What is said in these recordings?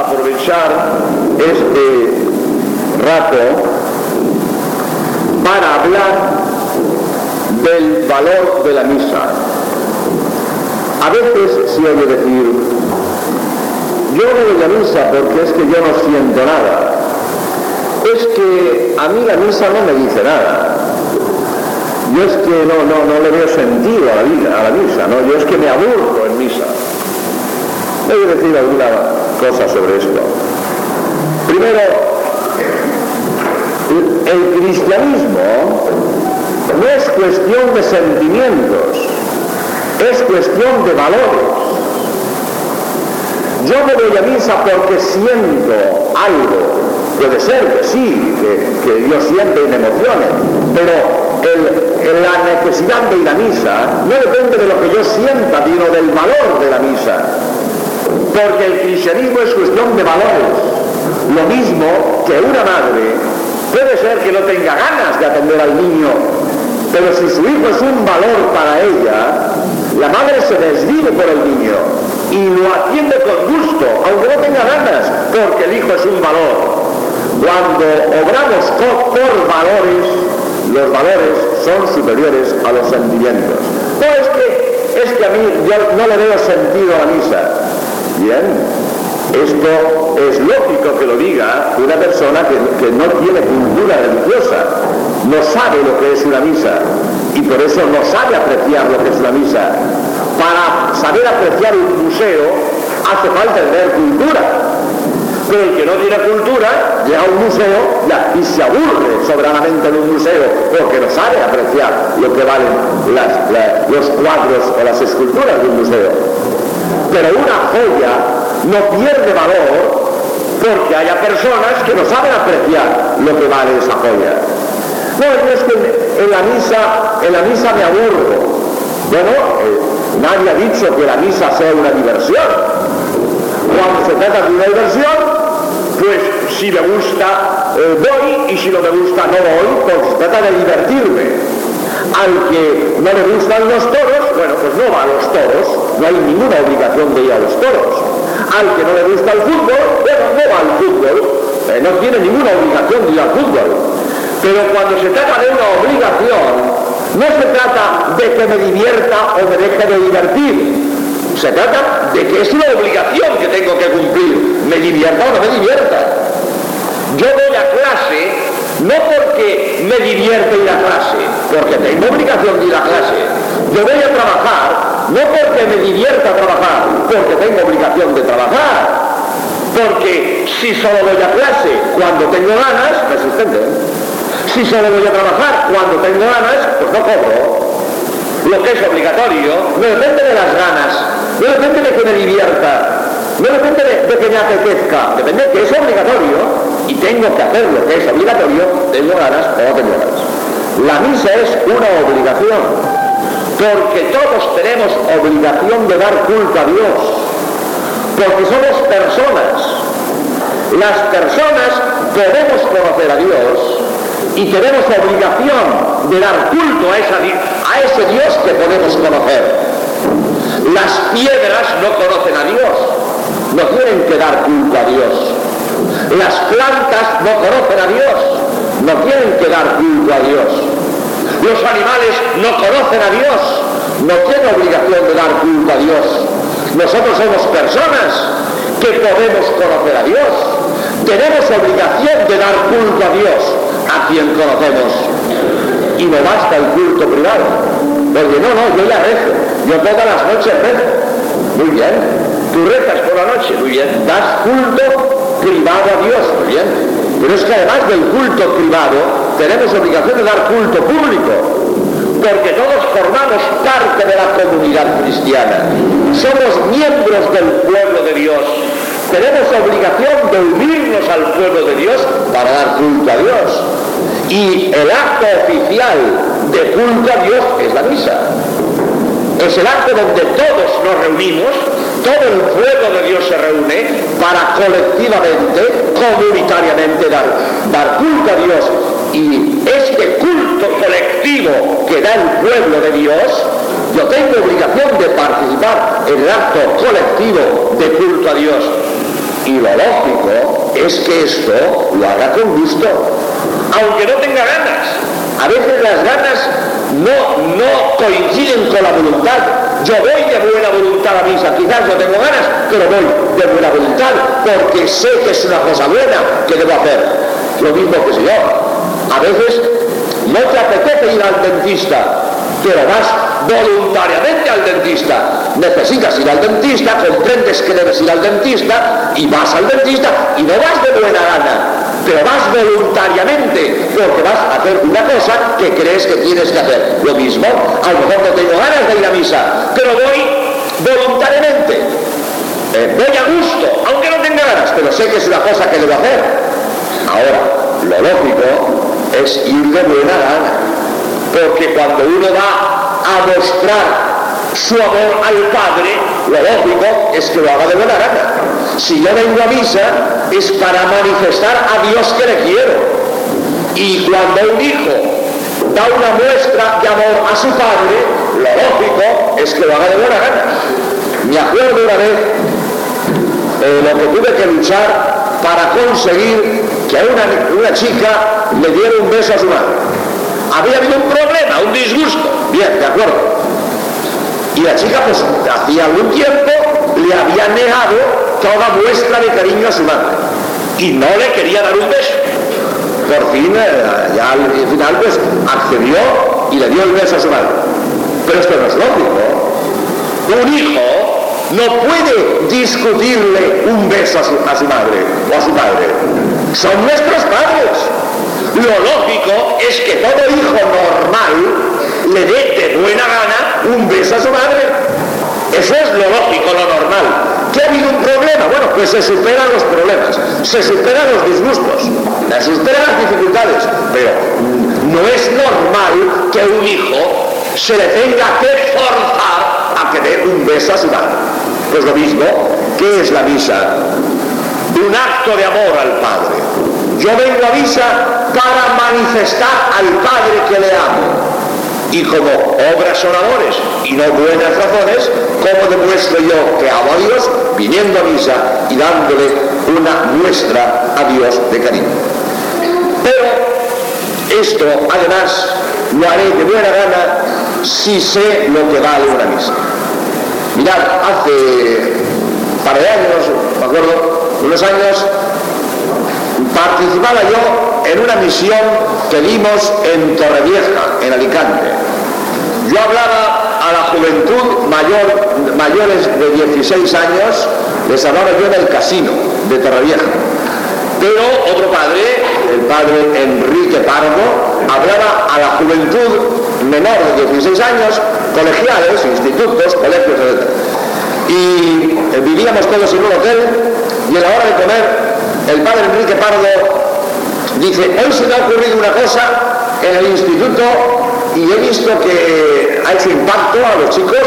aprovechar este rato para hablar del valor de la misa. A veces se oye decir, yo voy a misa porque es que yo no siento nada. Es que a mí la misa no me dice nada. Yo es que no, no, no le veo sentido a la, la misa, ¿no? Yo es que me aburro en misa. A decir alguna cosa sobre esto. Primero, el cristianismo no es cuestión de sentimientos, es cuestión de valores. Yo me voy a misa porque siento algo. Puede ser que sí, que, que Dios siente en emociones, pero la necesidad de ir a misa no depende de lo que yo sienta, sino del valor de la misa. Porque el cristianismo es cuestión de valores. Lo mismo que una madre puede ser que no tenga ganas de atender al niño, pero si su hijo es un valor para ella, la madre se desvive por el niño y lo atiende con gusto, aunque no tenga ganas, porque el hijo es un valor. Cuando obramos por valores, los valores son superiores a los sentimientos. No es que, es que a mí yo no le veo sentido a la misa. Bien, esto es lógico que lo diga una persona que, que, no tiene cultura religiosa, no sabe lo que es una misa y por eso no sabe apreciar lo que es una misa. Para saber apreciar un museo hace falta tener cultura. Pero el que no tiene cultura llega a un museo y se aburre soberanamente en un museo porque no sabe apreciar lo que valen los cuadros o las esculturas de un museo. Pero una joya no pierde valor porque haya personas que no saben apreciar lo que vale esa joya. No, es que en la misa, en la misa me aburro. Bueno, eh, nadie ha dicho que la misa sea una diversión. Cuando se trata de una diversión, pues si me gusta eh, voy y si no me gusta no voy, pues se trata de divertirme. Al que no le gustan los toros, bueno, pues no va a los toros, no hay ninguna obligación de ir a los toros. Al que no le gusta el fútbol, no va al fútbol, eh, no tiene ninguna obligación de ir al fútbol. Pero cuando se trata de una obligación, no se trata de que me divierta o me deje de divertir. Se trata de que es una obligación que tengo que cumplir, me divierta o no me divierta. Yo voy a clase no porque me divierte ir a clase, porque tengo obligación de ir a clase. Yo voy a trabajar, no porque me divierta trabajar, porque tengo obligación de trabajar. Porque si solo voy a clase cuando tengo ganas, me suspenden. Si solo voy a trabajar cuando tengo ganas, pues no cobro. Lo que es obligatorio no depende de las ganas, no depende de que me divierta, no depende de, de que me apetezca, depende de que es obligatorio y tengo que hacer lo que es obligatorio, tengo ganas o no tengo ganas. La misa es una obligación, porque todos tenemos obligación de dar culto a Dios, porque somos personas. Las personas podemos conocer a Dios y tenemos obligación de dar culto a, a ese Dios que podemos conocer. Las piedras no conocen a Dios, no tienen que dar culto a Dios. Las plantas no conocen a Dios, no tienen que dar culto a Dios. Los animales no conocen a Dios, no tienen obligación de dar culto a Dios. Nosotros somos personas que podemos conocer a Dios. Tenemos obligación de dar culto a Dios, a quien conocemos. Y no basta el culto privado. Porque no, no, yo ya rezo. Yo todas las noches rezo. Muy bien. Tú rezas por la noche. Muy bien. Das culto privado a Dios, muy bien. Pero es que además del culto privado, tenemos obligación de dar culto público, porque todos formamos parte de la comunidad cristiana. Somos miembros del pueblo de Dios. Tenemos obligación de unirnos al pueblo de Dios para dar culto a Dios. Y el acto oficial de culto a Dios es la misa. Es el acto donde todos nos reunimos todo el pueblo de Dios se reúne para colectivamente, comunitariamente dar, culto a Dios. Y este culto colectivo que da el pueblo de Dios, yo tengo obligación de participar en el acto colectivo de culto a Dios. Y lo lógico es que esto lo haga con gusto, aunque no tenga ganas. A veces las ganas no coinciden con la voluntad. Yo voy de buena voluntad a misa, quizás no tengo ganas, pero voy de buena voluntad porque sé que es una cosa buena que debo hacer. Lo mismo que si yo. A veces no te apetece ir al dentista, pero vas voluntariamente al dentista. Necesitas ir al dentista, comprendes que debes ir al dentista y vas al dentista y no vas de buena gana, pero vas voluntariamente porque vas a hacer una cosa que crees que tienes que hacer. Lo mismo, a lo mejor no tengo ganas de ir a misa, pero voy voluntariamente. Eh, voy a gusto, aunque no tenga ganas, pero sé que es una cosa que debo hacer. Ahora, lo lógico es ir de buena gana, porque cuando uno va a mostrar su amor al Padre, lo lógico es que lo haga de buena gana. Si yo vengo a misa es para manifestar a Dios que le quiero. Y cuando un hijo da una muestra de amor a su padre, lo lógico es que lo haga de buena gana. Me acuerdo una vez eh, lo que tuve que luchar para conseguir que a una, una chica le diera un beso a su madre. Había habido un problema, un disgusto. Bien, de acuerdo. Y la chica, pues, hacía algún tiempo le había negado toda muestra de cariño a su madre. Y no le quería dar un beso. Por fin, eh, ya al final, pues, accedió y le dio el beso a su madre. Pero esto no es lógico. Un hijo no puede discutirle un beso a su, a su madre o a su padre. Son nuestros padres. Lo lógico es que todo hijo normal le dé de buena gana un beso a su madre. Eso es lo lógico, lo normal. ¿Que ha habido un problema? Bueno, pues se superan los problemas, se superan los disgustos, se superan las dificultades, pero no es normal que un hijo se le tenga que forzar a que dé un beso a su madre. Pues lo mismo, ¿qué es la misa? Un acto de amor al Padre. Yo vengo a misa para manifestar al Padre que le amo y como obras son amores y no buenas razones, ¿cómo demuestro yo que amo a Dios? Viniendo a misa y dándole una muestra a Dios de cariño. Pero esto, además, lo haré de buena gana si sé lo que vale una misa. Mirad, hace un par de años, me acuerdo, unos años, participaba yo en una misión que dimos en Torrevieja, en Alicante. Yo hablaba a la juventud mayor, mayores de 16 años, les hablaba yo del casino de Torrevieja. Pero otro padre, el padre Enrique Pardo, hablaba a la juventud menor de 16 años, colegiales, institutos, colegios, etc. Y eh, vivíamos todos en un hotel y a la hora de comer, el padre Enrique Pardo dice, hoy se me ha ocurrido una cosa en el instituto y he visto que ha hecho impacto a los chicos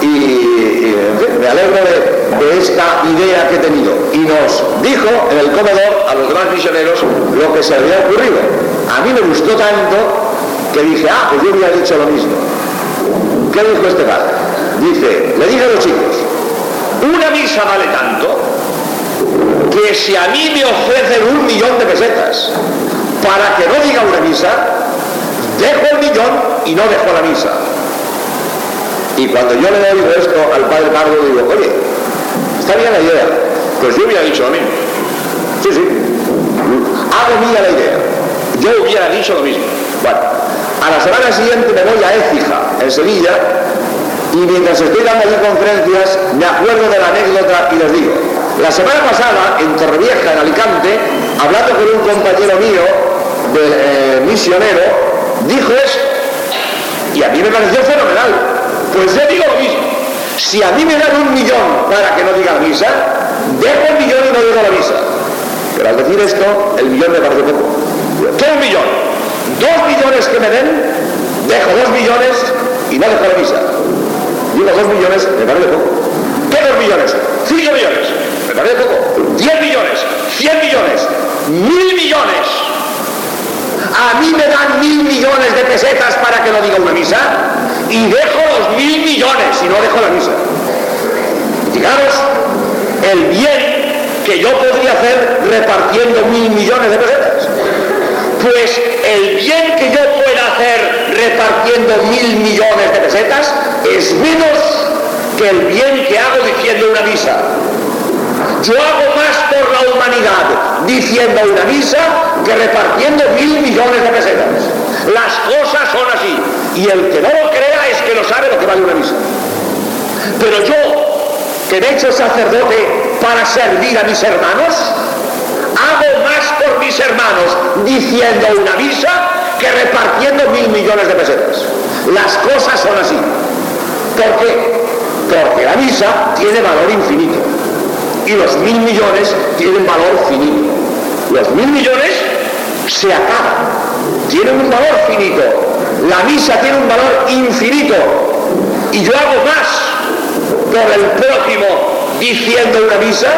y, me alegro de, esta idea que he tenido. Y nos dijo en el comedor a los demás misioneros lo que se había ocurrido. A mí me gustó tanto que dije, ah, pues yo hubiera dicho lo mismo. ¿Qué dijo este padre? Dice, le dije a los chicos, una misa vale tanto que si a mí me ofrecen un millón de pesetas para que no diga una misa, dejo el millón y no dejo la misa. Y cuando yo le oído esto al padre Pardo, digo, oye, está bien la idea. Pues yo hubiera dicho lo mismo. Sí, sí. Hago mía la idea. Yo hubiera dicho lo mismo. Bueno, a la semana siguiente me voy a Écija, en Sevilla, y mientras estoy dando allí conferencias, me acuerdo de la anécdota y les digo, la semana pasada, en Torrevieja, en Alicante, hablando con un compañero mío, de, eh, misionero, dijo eso. Y a mí me pareció fenomenal. Pues yo digo lo mismo. Si a mí me dan un millón para que no diga la misa, dejo el millón y no digo la misa. Pero al decir esto, el millón me parece poco. ¿Qué un millón? Dos millones que me den, dejo dos millones y no dejo la misa. Digo dos millones, me parece poco. ¿Qué dos millones? Cinco millones, me parece poco. Diez millones, cien millones, mil millones. A mí me dan mil millones de pesetas para que no diga una misa y dejo los mil millones y no dejo la misa. Fijaros el bien que yo podría hacer repartiendo mil millones de pesetas. Pues el bien que yo pueda hacer repartiendo mil millones de pesetas es menos que el bien que hago diciendo una misa. Yo hago más por la humanidad diciendo una misa que repartiendo mil millones de pesetas. Las cosas son así. Y el que no lo crea es que no sabe lo que vale una misa. Pero yo, que me he hecho sacerdote para servir a mis hermanos, hago más por mis hermanos diciendo una misa que repartiendo mil millones de pesetas. Las cosas son así. ¿Por qué? Porque la misa tiene valor infinito y los mil millones tienen valor finito. Los mil millones se acaban, tienen un valor finito. La misa tiene un valor infinito y yo hago más por el prójimo diciendo una misa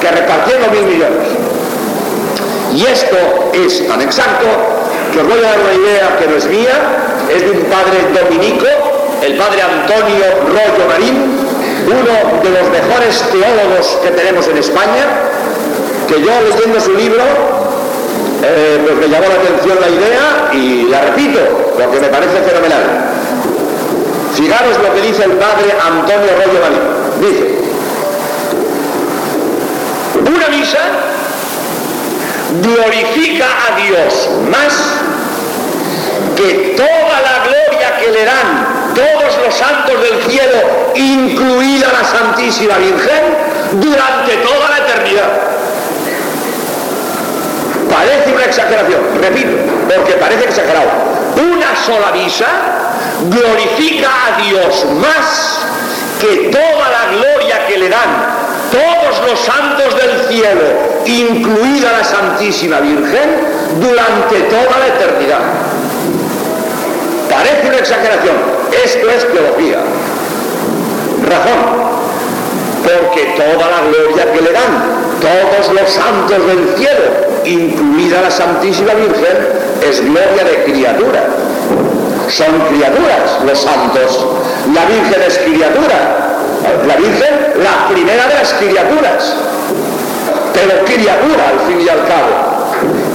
que repartiendo mil millones. Y esto es tan exacto que os voy a dar una idea que no es mía, es de un padre dominico, el padre Antonio Rollo Marín, uno de los mejores teólogos que tenemos en España, que yo leyendo su libro, eh, pues me llamó la atención la idea y la repito, porque me parece fenomenal. Fijaros lo que dice el padre Antonio Rollo Marín. Dice, una misa glorifica a Dios más que toda la gloria que le dan todos los santos del cielo, incluida la Santísima Virgen, durante toda la eternidad. Parece una exageración, repito, porque parece exagerado. Una sola misa glorifica a Dios más que toda la gloria que le dan todos los santos del cielo, incluida la Santísima Virgen, durante toda la eternidad. Parece una exageración. Esto es teología. Razón. Porque toda la gloria que le dan todos los santos del cielo, incluida la Santísima Virgen, es gloria de criatura. Son criaturas los santos. La Virgen es criatura. La Virgen, la primera de las criaturas. Pero criatura al fin y al cabo.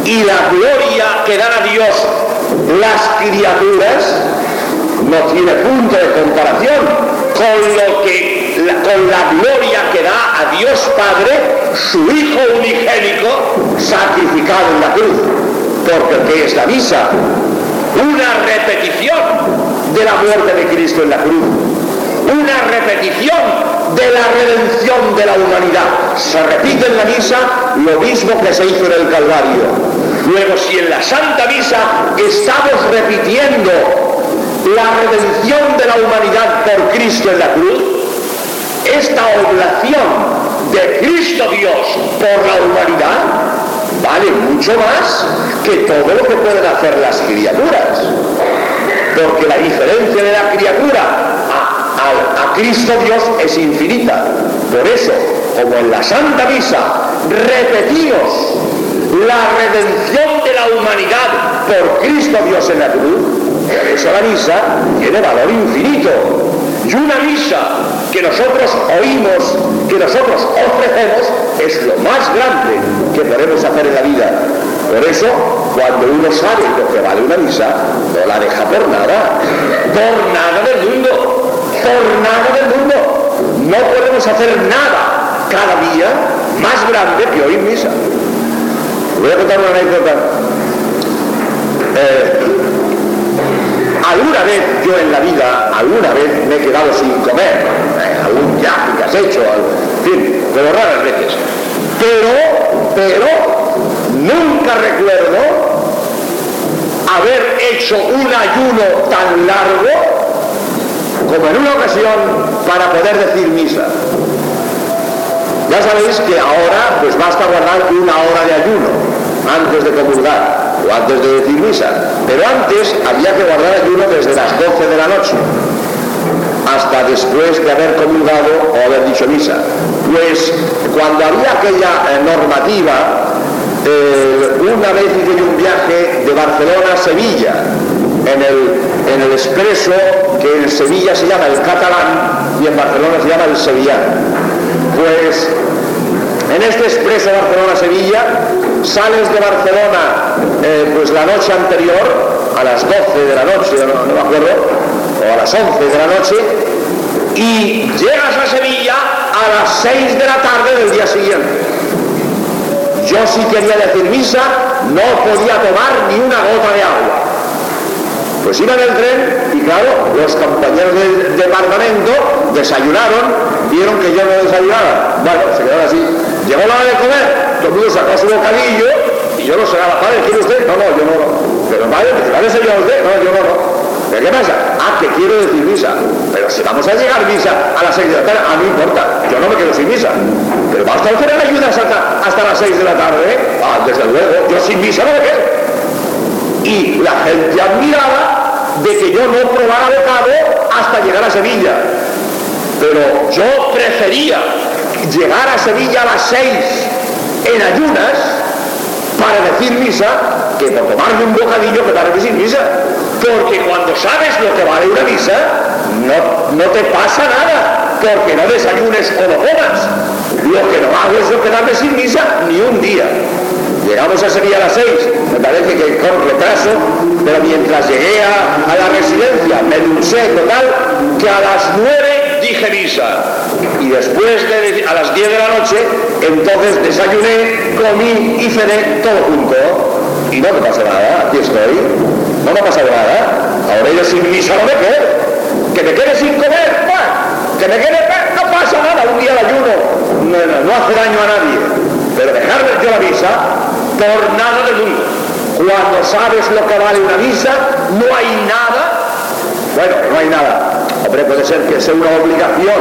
Y la gloria que dan a Dios las criaturas no tiene punto de comparación con lo que con la gloria que da a Dios Padre su Hijo unigénico sacrificado en la cruz. Porque ¿qué es la misa? Una repetición de la muerte de Cristo en la cruz. Una repetición de la redención de la humanidad. Se repite en la misa lo mismo que se hizo en el Calvario Luego, si en la Santa Misa estamos repitiendo la redención de la humanidad por Cristo en la cruz, esta oblación de Cristo Dios por la humanidad vale mucho más que todo lo que pueden hacer las criaturas. Porque la diferencia de la criatura a, a Cristo Dios es infinita. Por eso, como en la Santa Misa repetimos la redención de la humanidad por Cristo Dios en la cruz, por eso la misa tiene valor infinito. Y una misa que nosotros oímos, que nosotros ofrecemos, es lo más grande que podemos hacer en la vida. Por eso, cuando uno sabe lo que vale una misa, no la deja por nada, por nada del mundo, por nada del mundo. No podemos hacer nada cada día más grande que oír misa. Voy a contar una anécdota. Eh, alguna vez yo en la vida, alguna vez me he quedado sin comer, eh, algún viaje que has hecho, en fin, pero raras veces. Pero, pero, nunca recuerdo haber hecho un ayuno tan largo como en una ocasión para poder decir misa. Ya sabéis que ahora pues basta guardar una hora de ayuno antes de comulgar o antes de decir misa. Pero antes había que guardar ayuno desde las 12 de la noche hasta después de haber comulgado o haber dicho misa. Pues cuando había aquella eh, normativa, eh, una vez hice un viaje de Barcelona a Sevilla, en el, en el expreso que en Sevilla se llama el catalán y en Barcelona se llama el sevillano. Pues en este expreso Barcelona-Sevilla, sales de Barcelona eh, pues la noche anterior, a las 12 de la noche, no, me acuerdo, o a las 11 de la noche, y llegas a Sevilla a las 6 de la tarde del día siguiente. Yo si quería decir misa, no podía tomar ni una gota de agua. Pues iba en el tren y claro, los compañeros del departamento desayunaron, vieron que yo no desayunaba. Bueno, se quedaron así. Llegó la hora de comer, todo sacó su bocadillo y yo no sé nada, padre, ¿quiere usted? No, no, yo no. Pero padre, ¿va a desayunar usted? No, yo no, no. ¿Pero qué pasa? Ah, que quiero decir misa. Pero si vamos a llegar misa a las seis de la tarde, a mí importa, yo no me quedo sin misa. Pero vamos a hacer ayudas hasta, hasta las seis de la tarde. Ah, desde luego, yo sin misa no me quedo. Y la gente admiraba de que yo no probara bocado hasta llegar a Sevilla. Pero yo prefería llegar a Sevilla a las seis en ayunas para decir misa que por tomarme un bocadillo que que sin misa. Porque cuando sabes lo que vale una misa, no, no te pasa nada, porque no desayunes o no comas. Lo que no hago es lo quedarme sin misa ni un día. Llegamos a Sevilla a las seis, me parece que con retraso, pero mientras llegué a, la residencia me luché total que a las nueve dije misa. Y después de, a las diez de la noche, entonces desayuné, comí y cené todo junto. Y no me pasa nada, aquí estoy. No me ha pasado nada. Ahora iré sin misa no me quedo. Que me quede sin comer, que me quede, no pasa nada, un día de ayuno no, no hace daño a nadie. Pero dejar yo la misa por nada del mundo. Cuando sabes lo que vale una misa, no hay nada, bueno, no hay nada. Hombre, puede ser que sea una obligación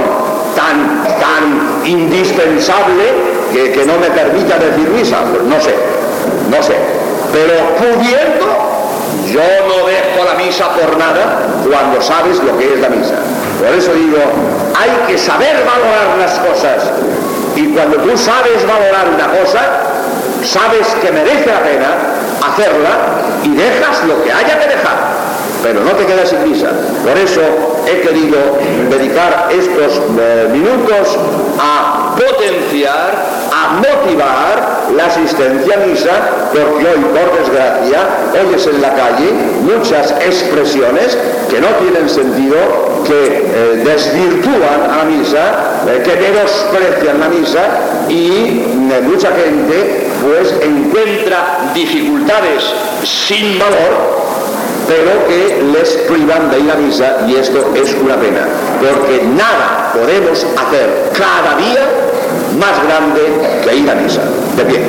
tan, tan indispensable que, que no me permita decir misa, pues no sé, no sé. Pero pudiendo, yo no dejo la misa por nada cuando sabes lo que es la misa. Por eso digo, hay que saber valorar las cosas. Y cuando tú sabes valorar una cosa, sabes que merece la pena hacerla y dejas lo que haya que dejar, pero no te quedas sin misa. Por eso he querido dedicar estos eh, minutos a potenciar, a motivar la asistencia a misa, porque hoy, por desgracia, oyes en la calle muchas expresiones que no tienen sentido, que eh, desvirtúan a la misa, eh, que menosprecian la misa y mucha gente pues encuentra dificultades sin valor, pero que les privan de ir a misa y esto es una pena, porque nada podemos hacer cada día más grande que ir a misa. De pie.